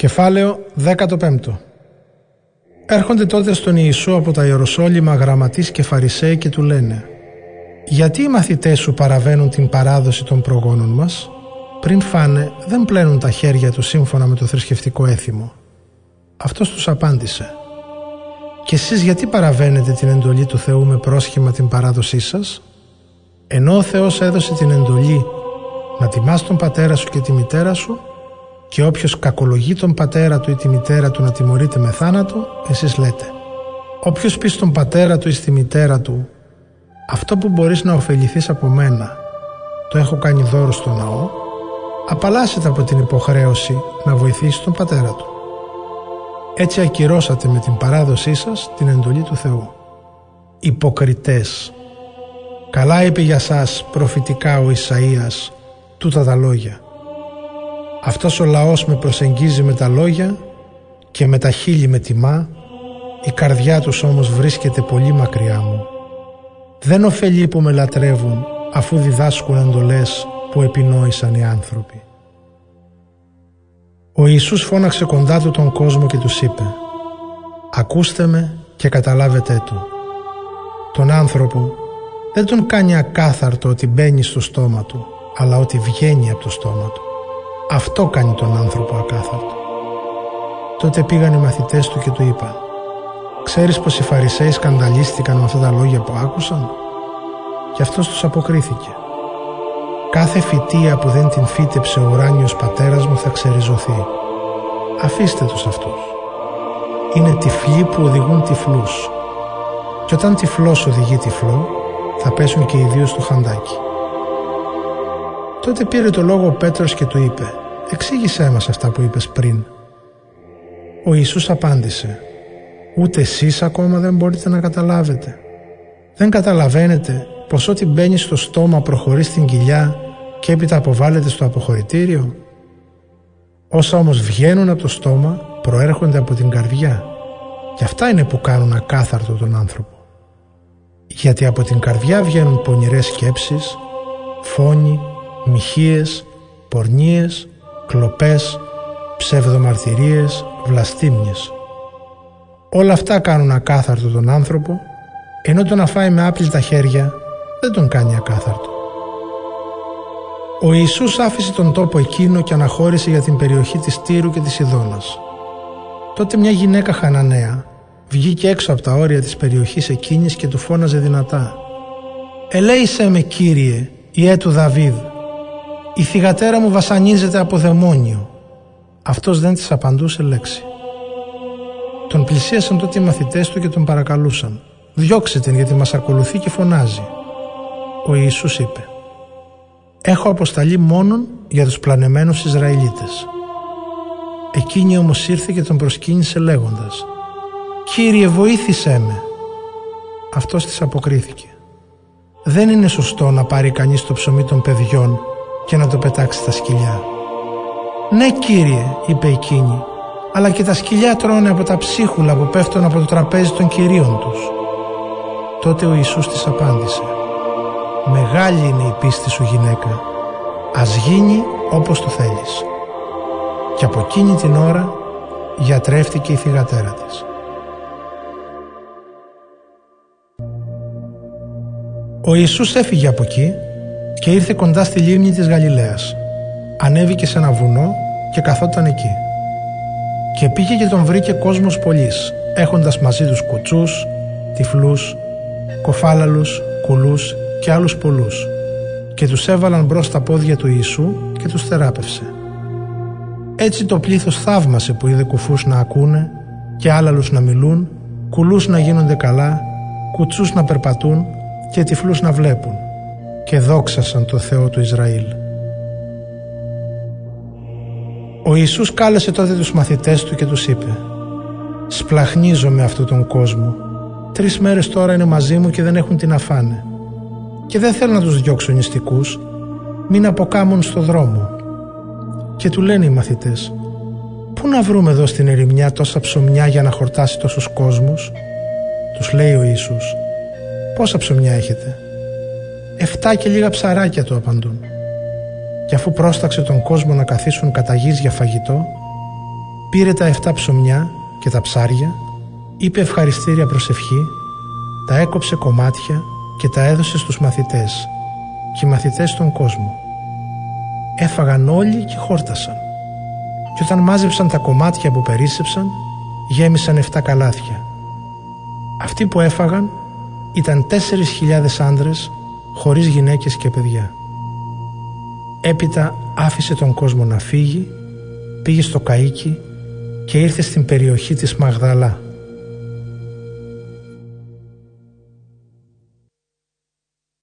Κεφάλαιο 15 Έρχονται τότε στον Ιησού από τα Ιεροσόλυμα γραμματείς και Φαρισαίοι και του λένε «Γιατί οι μαθητές σου παραβαίνουν την παράδοση των προγόνων μας» πριν φάνε δεν πλένουν τα χέρια τους σύμφωνα με το θρησκευτικό έθιμο. Αυτός τους απάντησε «Και εσείς γιατί παραβαίνετε την εντολή του Θεού με πρόσχημα την παράδοσή σας» ενώ ο Θεός έδωσε την εντολή να τιμάς τον πατέρα σου και τη μητέρα σου και όποιος κακολογεί τον πατέρα του ή τη μητέρα του να τιμωρείται με θάνατο, εσείς λέτε. Όποιος πει στον πατέρα του ή στη μητέρα του αυτό που μπορείς να ωφεληθείς από μένα το έχω κάνει δώρο στο ναό, απαλλάσσεται από την υποχρέωση να βοηθήσει τον πατέρα του. Έτσι ακυρώσατε με την παράδοσή σας την εντολή του Θεού. Υποκριτές. Καλά είπε για σας προφητικά ο Ισαΐας τούτα τα λόγια. Αυτός ο λαός με προσεγγίζει με τα λόγια και με τα χείλη με τιμά, η καρδιά τους όμως βρίσκεται πολύ μακριά μου. Δεν ωφελεί που με λατρεύουν αφού διδάσκουν εντολές που επινόησαν οι άνθρωποι. Ο Ιησούς φώναξε κοντά του τον κόσμο και τους είπε «Ακούστε με και καταλάβετε το. Τον άνθρωπο δεν τον κάνει ακάθαρτο ότι μπαίνει στο στόμα του, αλλά ότι βγαίνει από το στόμα του. Αυτό κάνει τον άνθρωπο ακάθαρτο. Τότε πήγαν οι μαθητές του και του είπαν «Ξέρεις πως οι Φαρισαίοι σκανδαλίστηκαν με αυτά τα λόγια που άκουσαν» και αυτός τους αποκρίθηκε «Κάθε φυτεία που δεν την φύτεψε ο ουράνιος πατέρας μου θα ξεριζωθεί. Αφήστε τους αυτούς. Είναι τυφλοί που οδηγούν τυφλούς. Και όταν τυφλός οδηγεί τυφλό, θα πέσουν και οι δύο στο χαντάκι. Τότε πήρε το λόγο ο Πέτρος και του είπε «Εξήγησέ μας αυτά που είπες πριν». Ο Ιησούς απάντησε «Ούτε εσείς ακόμα δεν μπορείτε να καταλάβετε. Δεν καταλαβαίνετε πως ό,τι μπαίνει στο στόμα προχωρεί στην κοιλιά και έπειτα αποβάλλεται στο αποχωρητήριο. Όσα όμως βγαίνουν από το στόμα προέρχονται από την καρδιά και αυτά είναι που κάνουν ακάθαρτο τον άνθρωπο. Γιατί από την καρδιά βγαίνουν πονηρές σκέψεις, φόνοι, μοιχείες, πορνίες, κλοπές, ψευδομαρτυρίες, βλαστήμιες. Όλα αυτά κάνουν ακάθαρτο τον άνθρωπο, ενώ το να φάει με άπλυτα χέρια δεν τον κάνει ακάθαρτο. Ο Ιησούς άφησε τον τόπο εκείνο και αναχώρησε για την περιοχή της Τύρου και της Ιδώνας. Τότε μια γυναίκα Χαναναία βγήκε έξω από τα όρια της περιοχής εκείνης και του φώναζε δυνατά «Ελέησέ με Κύριε, Ιέ του Δαβίδ, η θυγατέρα μου βασανίζεται από δαιμόνιο». Αυτός δεν της απαντούσε λέξη. Τον πλησίασαν τότε οι μαθητές του και τον παρακαλούσαν «Διώξε την γιατί μας ακολουθεί και φωνάζει». Ο Ιησούς είπε «Έχω αποσταλεί μόνον για τους πλανεμένους Ισραηλίτες». Εκείνη όμως ήρθε και τον προσκύνησε λέγοντας «Κύριε βοήθησέ με». Αυτός της αποκρίθηκε «Δεν είναι σωστό να πάρει κανείς το ψωμί των παιδιών και να το πετάξει στα σκυλιά». «Ναι κύριε», είπε εκείνη, «αλλά και τα σκυλιά τρώνε από τα ψίχουλα που πέφτουν από το τραπέζι των κυρίων τους». Τότε ο Ιησούς της απάντησε «Μεγάλη είναι η πίστη σου γυναίκα, ας γίνει όπως το θέλεις». Και από εκείνη την ώρα γιατρεύτηκε η θυγατέρα της. Ο Ιησούς έφυγε από εκεί και ήρθε κοντά στη λίμνη της Γαλιλαίας. Ανέβηκε σε ένα βουνό και καθόταν εκεί. Και πήγε και τον βρήκε κόσμος πολλής, έχοντας μαζί τους κουτσούς, τυφλούς, κοφάλαλους, κουλούς και άλλους πολλούς και τους έβαλαν μπρος τα πόδια του Ιησού και τους θεράπευσε. Έτσι το πλήθος θαύμασε που είδε κουφούς να ακούνε και άλλαλους να μιλούν, κουλούς να γίνονται καλά, κουτσούς να περπατούν και τυφλούς να βλέπουν και δόξασαν το Θεό του Ισραήλ. Ο Ιησούς κάλεσε τότε τους μαθητές του και τους είπε «Σπλαχνίζω με αυτόν τον κόσμο. Τρεις μέρες τώρα είναι μαζί μου και δεν έχουν τι να φάνε. Και δεν θέλω να τους διώξω νηστικούς, μην αποκάμουν στο δρόμο». Και του λένε οι μαθητές «Πού να βρούμε εδώ στην ερημιά τόσα ψωμιά για να χορτάσει τόσους κόσμους» Τους λέει ο Ιησούς Πόσα ψωμιά έχετε; Εφτά και λίγα ψαράκια του απαντούν. Και αφού πρόσταξε τον κόσμο να καθίσουν κατά γης για φαγητό, Πήρε τα 7 ψωμιά και τα ψάρια, είπε ευχαριστήρια προσευχή, τα έκοψε κομμάτια και τα έδωσε στους μαθητές και οι μαθητές στον κόσμο. Έφαγαν όλοι και χόρτασαν. Και όταν μάζεψαν τα κομμάτια που περίσσεψαν, γέμισαν 7 καλάθια. Αυτοί που έφαγαν ήταν 4.000 άντρες χωρίς γυναίκες και παιδιά. Έπειτα άφησε τον κόσμο να φύγει, πήγε στο καΐκι και ήρθε στην περιοχή της Μαγδαλά